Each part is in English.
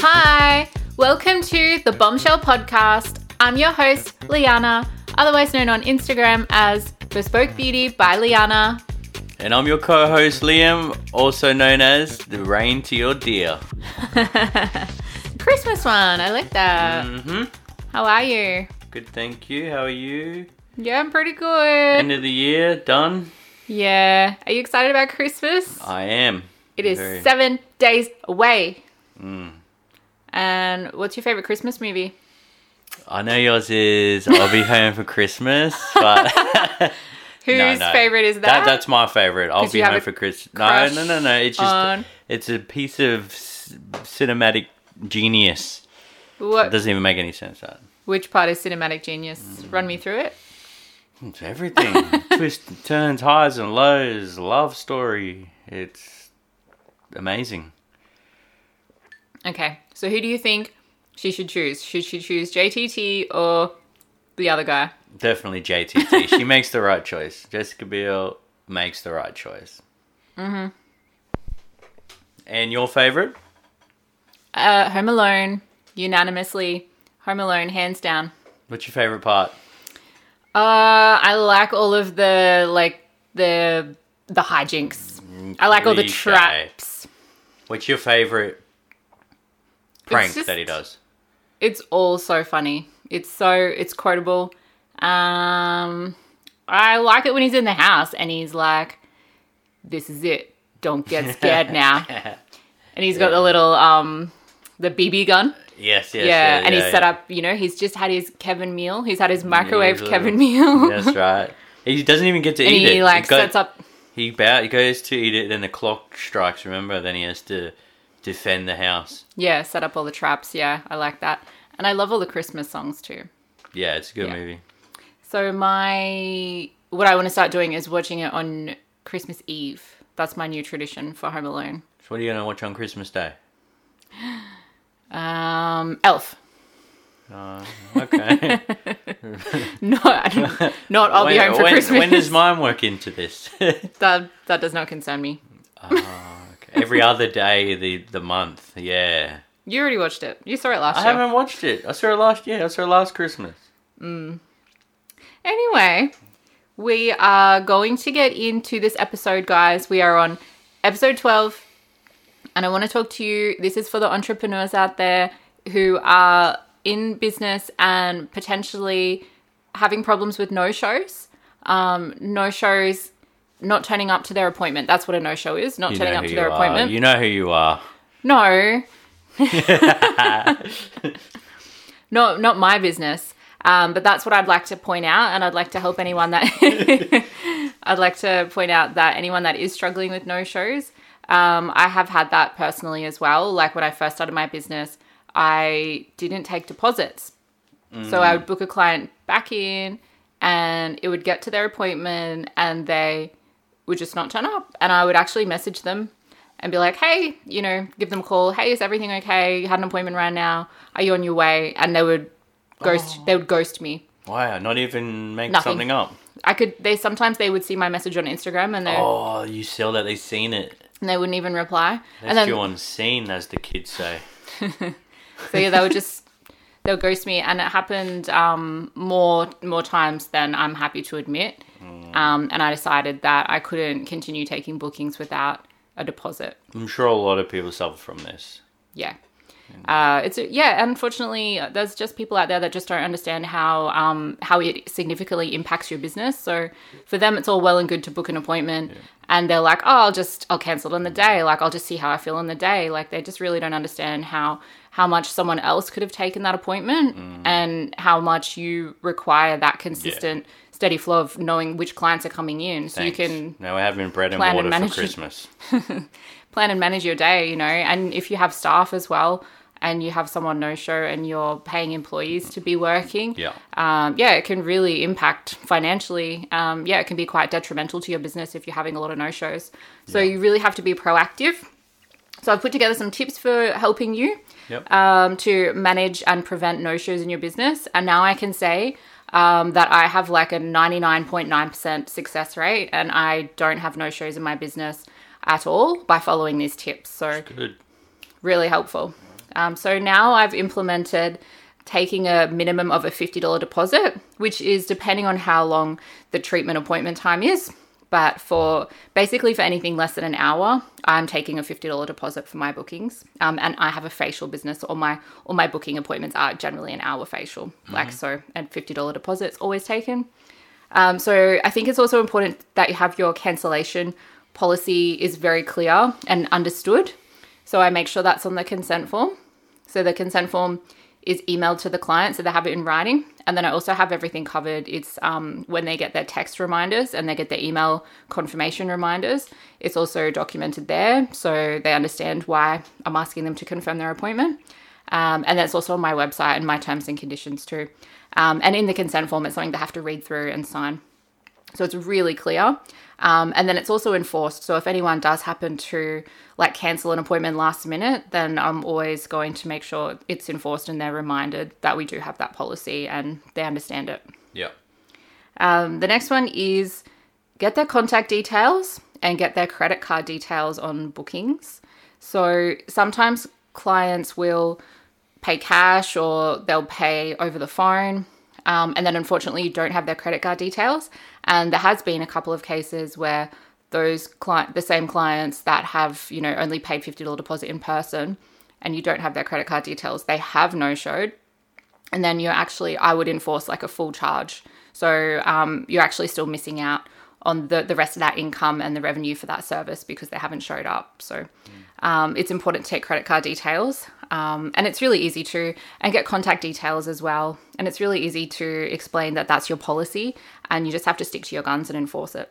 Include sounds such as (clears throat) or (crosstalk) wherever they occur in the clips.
Hi, welcome to the Bombshell Podcast. I'm your host, Liana, otherwise known on Instagram as Bespoke Beauty by Liana. And I'm your co host, Liam, also known as the rain to your deer. (laughs) Christmas one, I like that. hmm How are you? Good, thank you. How are you? Yeah, I'm pretty good. End of the year, done? yeah, are you excited about Christmas? I am. It is Very. seven days away. Mm. And what's your favorite Christmas movie? I know yours is I'll be home for Christmas, (laughs) but (laughs) Whose No, no. favorite is that? that, that's my favorite. I'll be home for Christmas. No, no, no, no. It's just on- it's a piece of s- cinematic genius. It what, doesn't even make any sense. That which part is cinematic genius? Run me through it. It's everything. (laughs) Twists, and turns, highs and lows, love story. It's amazing. Okay, so who do you think she should choose? Should she choose JTT or the other guy? Definitely JTT. (laughs) she makes the right choice. Jessica Biel makes the right choice. Mm-hmm. And your favorite? Uh, Home Alone, unanimously. Home Alone, hands down. What's your favorite part? Uh, I like all of the like the the hijinks. I like all the traps. What's your favorite prank just- that he does? It's all so funny. It's so it's quotable. Um, I like it when he's in the house and he's like, "This is it. Don't get scared (laughs) now." (laughs) And he's got the little um the BB gun. Yes, yes. yeah, and he's yeah, set yeah. up. You know, he's just had his Kevin meal. He's had his microwave Kevin meal. (laughs) That's right. He doesn't even get to and eat it. he like sets up. He bow, he goes to eat it, then the clock strikes. Remember, then he has to defend the house. Yeah, set up all the traps. Yeah, I like that. And I love all the Christmas songs too. Yeah, it's a good Yeah. movie. So my what I want to start doing is watching it on Christmas Eve. That's my new tradition for Home Alone. So, what are you gonna watch on Christmas Day? Um, Elf. Uh, okay. (laughs) Not, not I'll be when, home for when- Christmas. when does mine work into this? (laughs) that that does not concern me. Okay. Every other day the the month. Yeah. You already watched it. You saw it last year. I year. haven't watched it. I saw it last year. I saw it last Christmas. Anyway, we are going to get into this episode, guys. We are on episode 12, and I want to talk to you. This is for the entrepreneurs out there who are in business and potentially having problems with no shows. Um, no shows, not turning up to their appointment. That's what a no show is, not You turning up to their are. appointment. You know who you are. No. (laughs) no, not my business. Um, but that's what I'd like to point out, and I'd like to help anyone that (laughs) I'd like to point out that anyone that is struggling with no shows. Um, I have had that personally as well. Like when I first started my business, I didn't take deposits. So I would book a client back in, and it would get to their appointment, and they would just not turn up. And I would actually message them and be like, hey, you know, give them a call. Hey, is everything okay? You had an appointment right now. Are you on your way? And they would ghost. They would ghost me. Wow, not even make Nothing. something up. I could. They sometimes they would see my message on Instagram and they Oh, you sell that they've seen it. And they wouldn't even reply. That's and then seen, as the kids say. (laughs) so yeah, they would just they'll ghost me, and it happened um, more more times than I'm happy to admit. Um, and I decided that I couldn't continue taking bookings without a deposit. I'm sure a lot of people suffer from this. yeah uh, it's yeah unfortunately there's just people out there that just don't understand how um, how it significantly impacts your business so for them it's all well and good to book an appointment and they're like oh i'll just i'll cancel it on the day like i'll just see how i feel on the day like they just really don't understand how how much someone else could have taken that appointment and how much you require that consistent steady flow of knowing which clients are coming in so Thanks. you can now we're having bread and and water manage for. Christmas. (laughs) plan and manage your day, you know, and if you have staff as well and you have someone no show and you're paying employees to be working, Yeah. um, yeah, it can really impact financially. Um, yeah, it can be quite detrimental to your business if you're having a lot of no shows. So you really have to be proactive. So I've put together some tips for helping you Yep. um, to manage and prevent no shows in your business. And now I can say um, that I have like a 99.9% success rate and I don't have no shows in my business at all by following these tips. So, Good. really helpful. Um, so now I've implemented taking a minimum of a $50 deposit, which is depending on how long the treatment appointment time is. But for basically for anything less than an hour, I'm taking a $50 deposit for my bookings. Um, and I have a facial business. All my all my booking appointments are generally an hour facial. Like so, and $50 deposits always taken. Um, so I think it's also important that you have your cancellation policy is very clear and understood. So I make sure that's on the consent form. So the consent form is emailed to the client so they have it in writing. And then I also have everything covered. It's um, when they get their text reminders and they get their email confirmation reminders. It's also documented there so they understand why I'm asking them to confirm their appointment. Um, and that's also on my website and my terms and conditions too. Um, and in the consent form, it's something they have to read through and sign. So it's really clear. Um, and then it's also enforced. So if anyone does happen to like cancel an appointment last minute, then I'm always going to make sure it's enforced and they're reminded that we do have that policy and they understand it. Yeah. Um, the next one is get their contact details and get their credit card details on bookings. So sometimes clients will pay cash or they'll pay over the phone. Um, and then unfortunately, you don't have their credit card details. And there has been a couple of cases where those client, the same clients that have, you know, only paid $50 deposit in person and you don't have their credit card details, they have no showed. And then you're actually, I would enforce like a full charge. So um, you're actually still missing out on the, the rest of that income and the revenue for that service because they haven't showed up. So um, it's important to take credit card details. Um, and it's really easy to, and get contact details as well. And it's really easy to explain that that's your policy and you just have to stick to your guns and enforce it.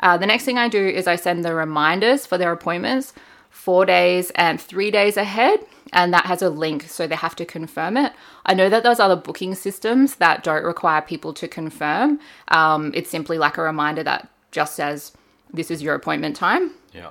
Uh, the next thing I do is I send the reminders for their appointments four days and three days ahead, and that has a link, so they have to confirm it. I know that there's other booking systems that don't require people to confirm. Um, it's simply like a reminder that just says, This is your appointment time. Yeah.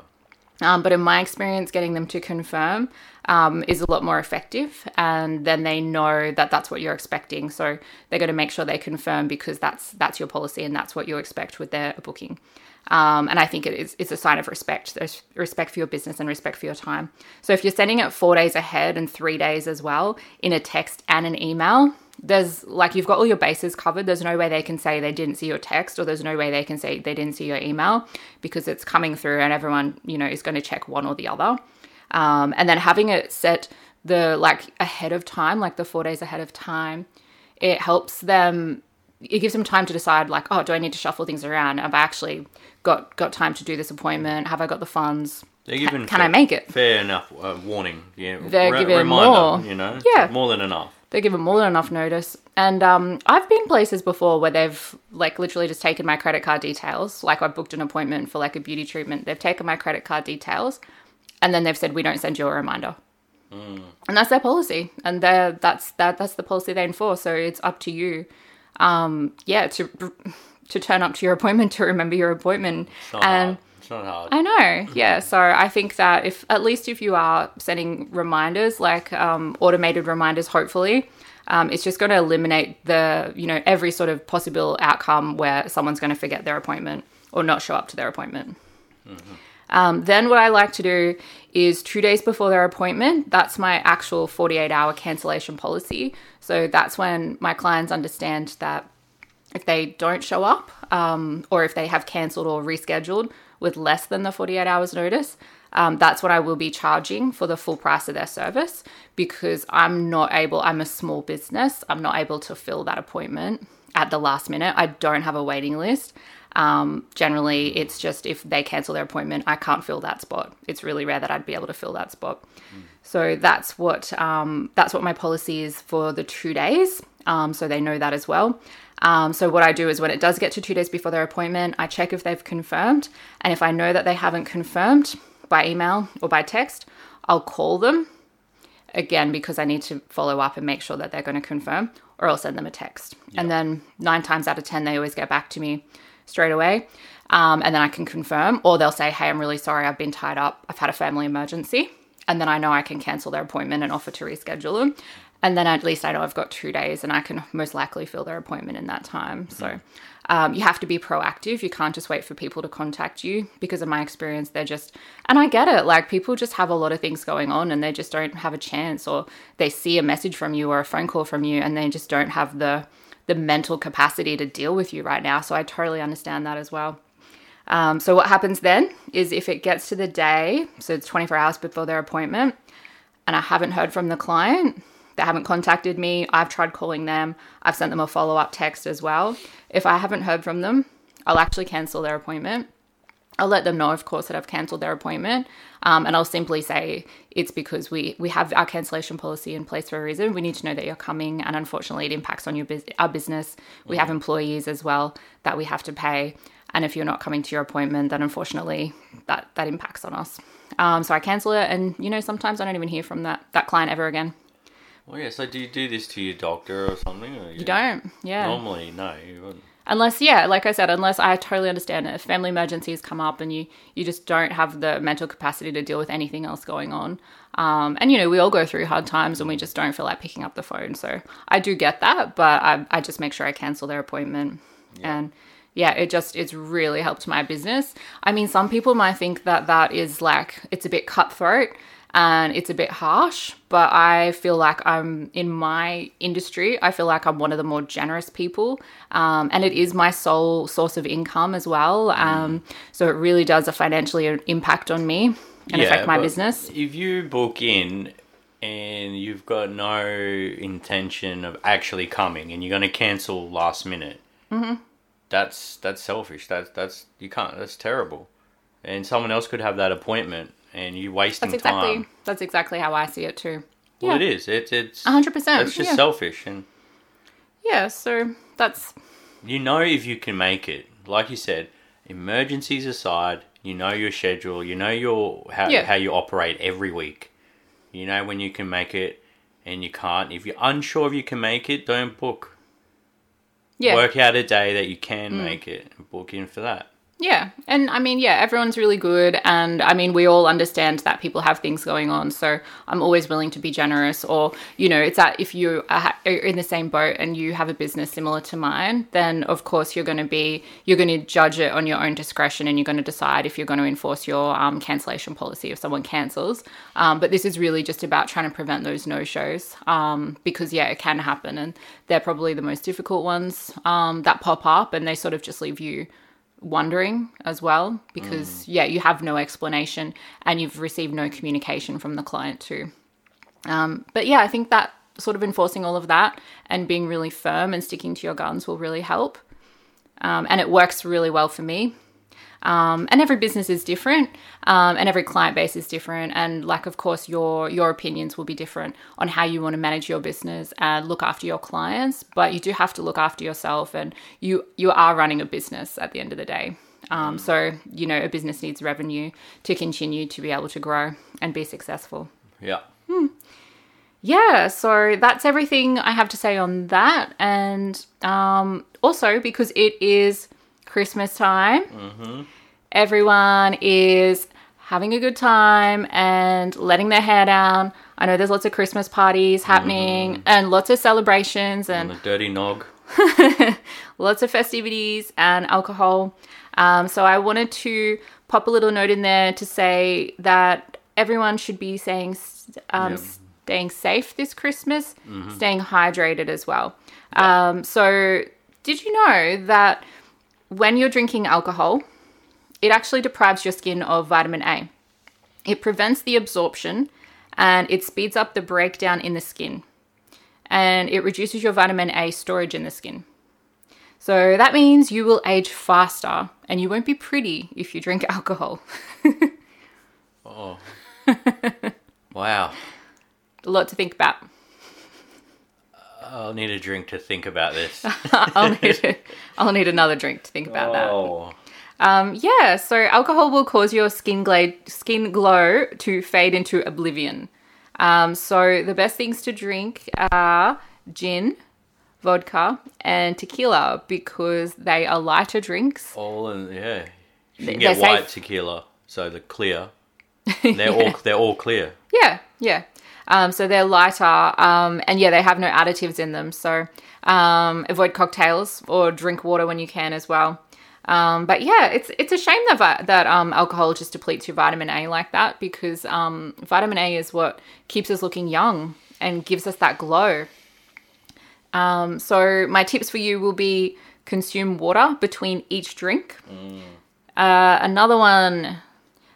Um, but in my experience, getting them to confirm um, is a lot more effective, and then they know that that's what you're expecting. So they're going to make sure they confirm because that's that's your policy and that's what you expect with their booking. Um, and I think it is it's a sign of respect. There's respect for your business and respect for your time. So if you're sending it four days ahead and three days as well in a text and an email, there's like you've got all your bases covered. There's no way they can say they didn't see your text, or there's no way they can say they didn't see your email because it's coming through, and everyone you know is going to check one or the other. Um, and then having it set the like ahead of time, like the four days ahead of time, it helps them. It gives them time to decide, like, oh, do I need to shuffle things around? Have I actually got got time to do this appointment? Have I got the funds? They're Can, given can fair, I make it? fair enough uh, warning. Yeah, They're given more. You know, Yeah. more than enough. They give them more than enough notice. And um, I've been places before where they've like literally just taken my credit card details. Like I booked an appointment for like a beauty treatment. They've taken my credit card details, and then they've said we don't send you a reminder. And that's their policy, and that's that that's the policy they enforce. So it's up to you, um, yeah, to to turn up to your appointment to remember your appointment. And hard. It's not hard. I know, yeah. (laughs) So I think that if at least if you are sending reminders, like um, automated reminders, hopefully, um, it's just going to eliminate the you know every sort of possible outcome where someone's going to forget their appointment or not show up to their appointment. Um, then what I like to do is two days before their appointment. That's my actual 48 hour cancellation policy. So that's when my clients understand that if they don't show up um, or if they have cancelled or rescheduled with less than the 48 hours notice, um, that's what I will be charging for the full price of their service because I'm not able, I'm a small business, I'm not able to fill that appointment at the last minute. I don't have a waiting list. Um, generally, it's just if they cancel their appointment, I can't fill that spot. It's really rare that I'd be able to fill that spot. So that's what um, that's what my policy is for the two days. Um, so they know that as well. Um, so what I do is when it does get to two days before their appointment, I check if they've confirmed, and if I know that they haven't confirmed by email or by text, I'll call them again because I need to follow up and make sure that they're going to confirm, or I'll send them a text. And then nine times out of ten, they always get back to me straight away. Um, and then I can confirm, or they'll say, Hey, I'm really sorry, I've been tied up, I've had a family emergency. And then I know I can cancel their appointment and offer to reschedule them. and then at least I know I've got two days and I can most likely fill their appointment in that time. So um, you have to be proactive. You can't just wait for people to contact you because, in my experience, they're just, and I get it, like people just have a lot of things going on and they just don't have a chance, or they see a message from you or a phone call from you and they just don't have the the mental capacity to deal with you right now. So I totally understand that as well. Um, so what happens then is if it gets to the day, so it's 24 hours before their appointment, and I haven't heard from the client, they haven't contacted me, I've tried calling them, I've sent them a follow up text as well. If I haven't heard from them, I'll actually cancel their appointment. I'll let them know, of course, that I've cancelled their appointment, um, and I'll simply say it's because we we have our cancellation policy in place for a reason. We need to know that you're coming, and unfortunately, it impacts on your bus- our business. We have employees as well that we have to pay, and if you're not coming to your appointment, then unfortunately, that that impacts on us. Um, so I cancel it, and you know sometimes I don't even hear from that that client ever again. Well, yeah. So do you do this to your doctor or something? Or You don't, yeah. Normally, no. You wouldn't. unless yeah like i said unless i totally understand it if family emergencies come up and you you just don't have the mental capacity to deal with anything else going on um, and you know we all go through hard times and we just don't feel like picking up the phone so i do get that but i, I just make sure i cancel their appointment and yeah it just it's really helped my business i mean some people might think that that is like it's a bit cutthroat and it's a bit harsh, but I feel like I'm in my industry. I feel like I'm one of the more generous people, um, and it is my sole source of income as well. Um, so it really does a financially impact on me and affect my business. If you book in and you've got no intention of actually coming, and you're going to cancel last minute, mm-hmm. That's that's selfish. That's that's you can't. That's terrible. And someone else could have that appointment, and you wasting That's exactly time. that's exactly how I see it too. Well, yeah. it is. It's it's. hundred percent. It's just yeah. selfish, and yeah. So that's you know if you can make it. Like you said, emergencies aside, you know your schedule. You know your how Yeah. how you operate every week. You know when you can make it, and you can't. If you're unsure if you can make it, don't book. Yeah. Mm. Work out a day that you can make it and book in for that. Yeah. And I mean, yeah, everyone's really good. And I mean, we all understand that people have things going on. So I'm always willing to be generous. Or, you know, it's that if you are in the same boat and you have a business similar to mine, then of course you're going to be, you're going to judge it on your own discretion and you're going to decide if you're going to enforce your um, cancellation policy if someone cancels. Um, but this is really just about trying to prevent those no shows um, because, yeah, it can happen. And they're probably the most difficult ones um, that pop up and they sort of just leave you wondering as well because yeah you have no explanation and you've received no communication from the client too. Um, but yeah i think that sort of enforcing all of that and being really firm and sticking to your guns will really help. Um, and it works really well for me um, and every business is different um, and every client base is different. And like of course your your opinions will be different on how you want to manage your business and look after your clients. But you do have to look after yourself and you you are running a business at the end of the day. Um, so you know a business needs revenue to continue to be able to grow and be successful. Yeah. yeah, so that's everything I have to say on that. And um, also, because it is Christmas time, everyone is having a good time and letting their hair down. I know there's lots of Christmas parties happening and lots of celebrations and And the dirty nog. (laughs) lots of festivities and alcohol. Um, so I wanted to pop a little note in there to say that everyone should be saying um, staying safe this Christmas, staying hydrated as well. Um, so did you know that when you're drinking alcohol, it actually deprives your skin of vitamin A. It prevents the absorption and it speeds up the breakdown in the skin and it reduces your vitamin A storage in the skin. So that means you will age faster and you won't be pretty if you drink (laughs) alcohol. Oh. (laughs) wow. A lot to think about. I'll need a drink to think about this. (laughs) I'll need I'll need another drink to think about that. oh. Um, yeah, so alcohol will cause your skin glow, skin glow to fade into oblivion. Um, so the best things to drink are gin, vodka, and tequila because they are lighter drinks. All in yeah. You can get they're white safe. tequila, so the clear. (laughs) They're all they're all clear. Yeah, yeah. Um, so they're lighter, um, and yeah, they have no additives in them. So um, avoid cocktails or drink water when you can as well. Um, but yeah, it's it's a shame that vi- that um, alcohol just depletes your vitamin A like that because um, vitamin A is what keeps us looking young and gives us that glow. Um, so my tips for you will be consume water between each drink. Uh, another one,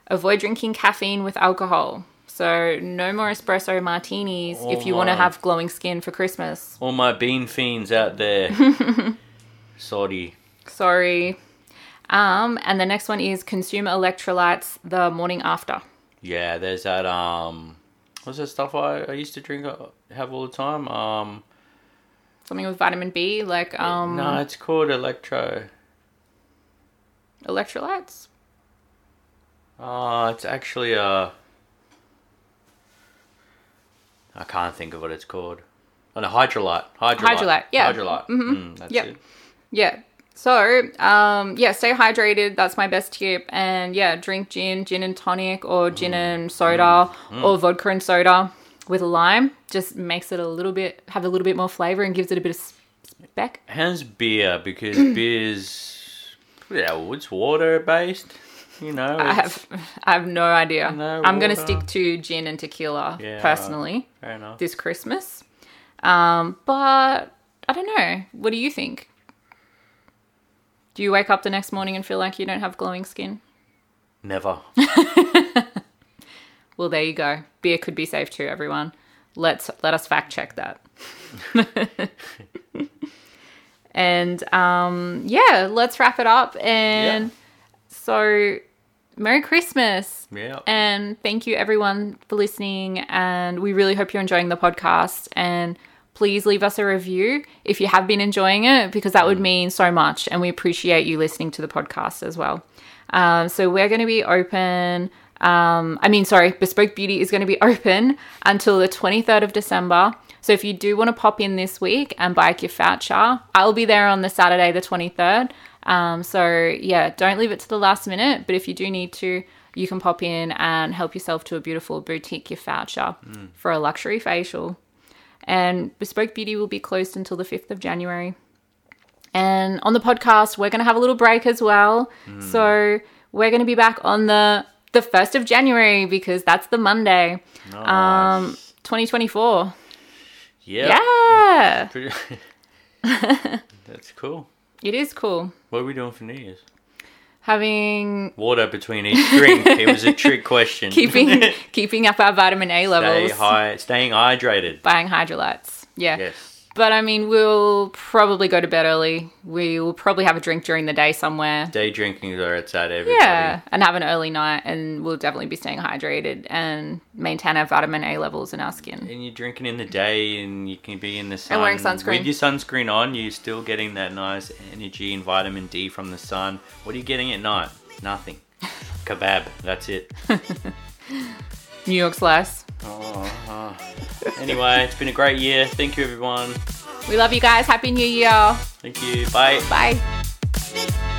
avoid drinking caffeine with alcohol. So no more espresso martinis if you want to have glowing skin for Christmas. All my bean fiends out there. (laughs) Sorry. Sorry. Um, and the next one is consume electrolytes the morning after. Yeah, there's that. Um, what's that stuff I, I used to drink? uh, Have all the time. Um, Something with vitamin B, like um, no, it's called electro. electrolytes. Oh, it's actually a. I can't think of what it's called. Oh, no, Hydralyte. Hydralyte. Hydralyte, yeah. Hydralyte. Mm, that's Yep. it. Yeah. So, um, yeah, stay hydrated. That's my best tip. And yeah, drink gin, gin and tonic, or gin and soda, or vodka and soda with lime. Just makes it a little bit have a little bit more flavor and gives it a bit of speck. How's beer? Because (clears throat) beer's yeah, it's water based. (laughs) You know, I have I have no idea. No I'm gonna stick to gin and tequila Yeah, personally fair enough. this Christmas. Um, but I don't know. What do you think? Do you wake up the next morning and feel like you don't have glowing skin? Never. (laughs) Well, there you go. Beer could be safe too, everyone. Let's let us fact check that. (laughs) and um, yeah, let's wrap it up. And Yeah. so, Merry Christmas. Yeah. And thank you everyone for listening. And we really hope you're enjoying the podcast. And please leave us a review if you have been enjoying it, because that would mean so much. And we appreciate you listening to the podcast as well. Um, so we're going to be open. Um, I mean, sorry, Bespoke Beauty is going to be (laughs) open until the 23rd of December. So if you do want to pop in this week and buy a gift voucher, I'll be there on the Saturday, the 23rd. Um, so yeah, don't leave it to the last minute. But if you do need to, you can pop in and help yourself to a beautiful boutique gift voucher for a luxury facial. And Bespoke Beauty will be closed until the 5th of January. And on the podcast, we're going to have a little break as well. So we're going to be back on the the 1st of January because that's the Monday. Um Nice. 2024. yeah. Yeah. (laughs) (laughs) That's cool. It is cool. What are we doing for New Year's? Having Water between each drink. it was a trick question. keeping (laughs) keeping up our vitamin A levels. Stay high, staying hydrated. Buying Hydralytes. Yeah. Yes. But I mean, we'll probably go to bed early. We will probably have a drink during the day somewhere. Day drinking is where it's at. Everybody. Yeah, and have an early night, and we'll definitely be staying hydrated and maintain our vitamin A levels in our skin. And you're drinking in the day, and you can be in the sun. And wearing sunscreen. With your sunscreen on, you're still getting that nice energy and vitamin D from the sun. What are you getting at night? Nothing. (laughs) Kebab. That's it. New York slice. Uh. Anyway, it's been a great year. Thank you, everyone. We love you guys. Happy New Year. Thank you. Bye. Bye.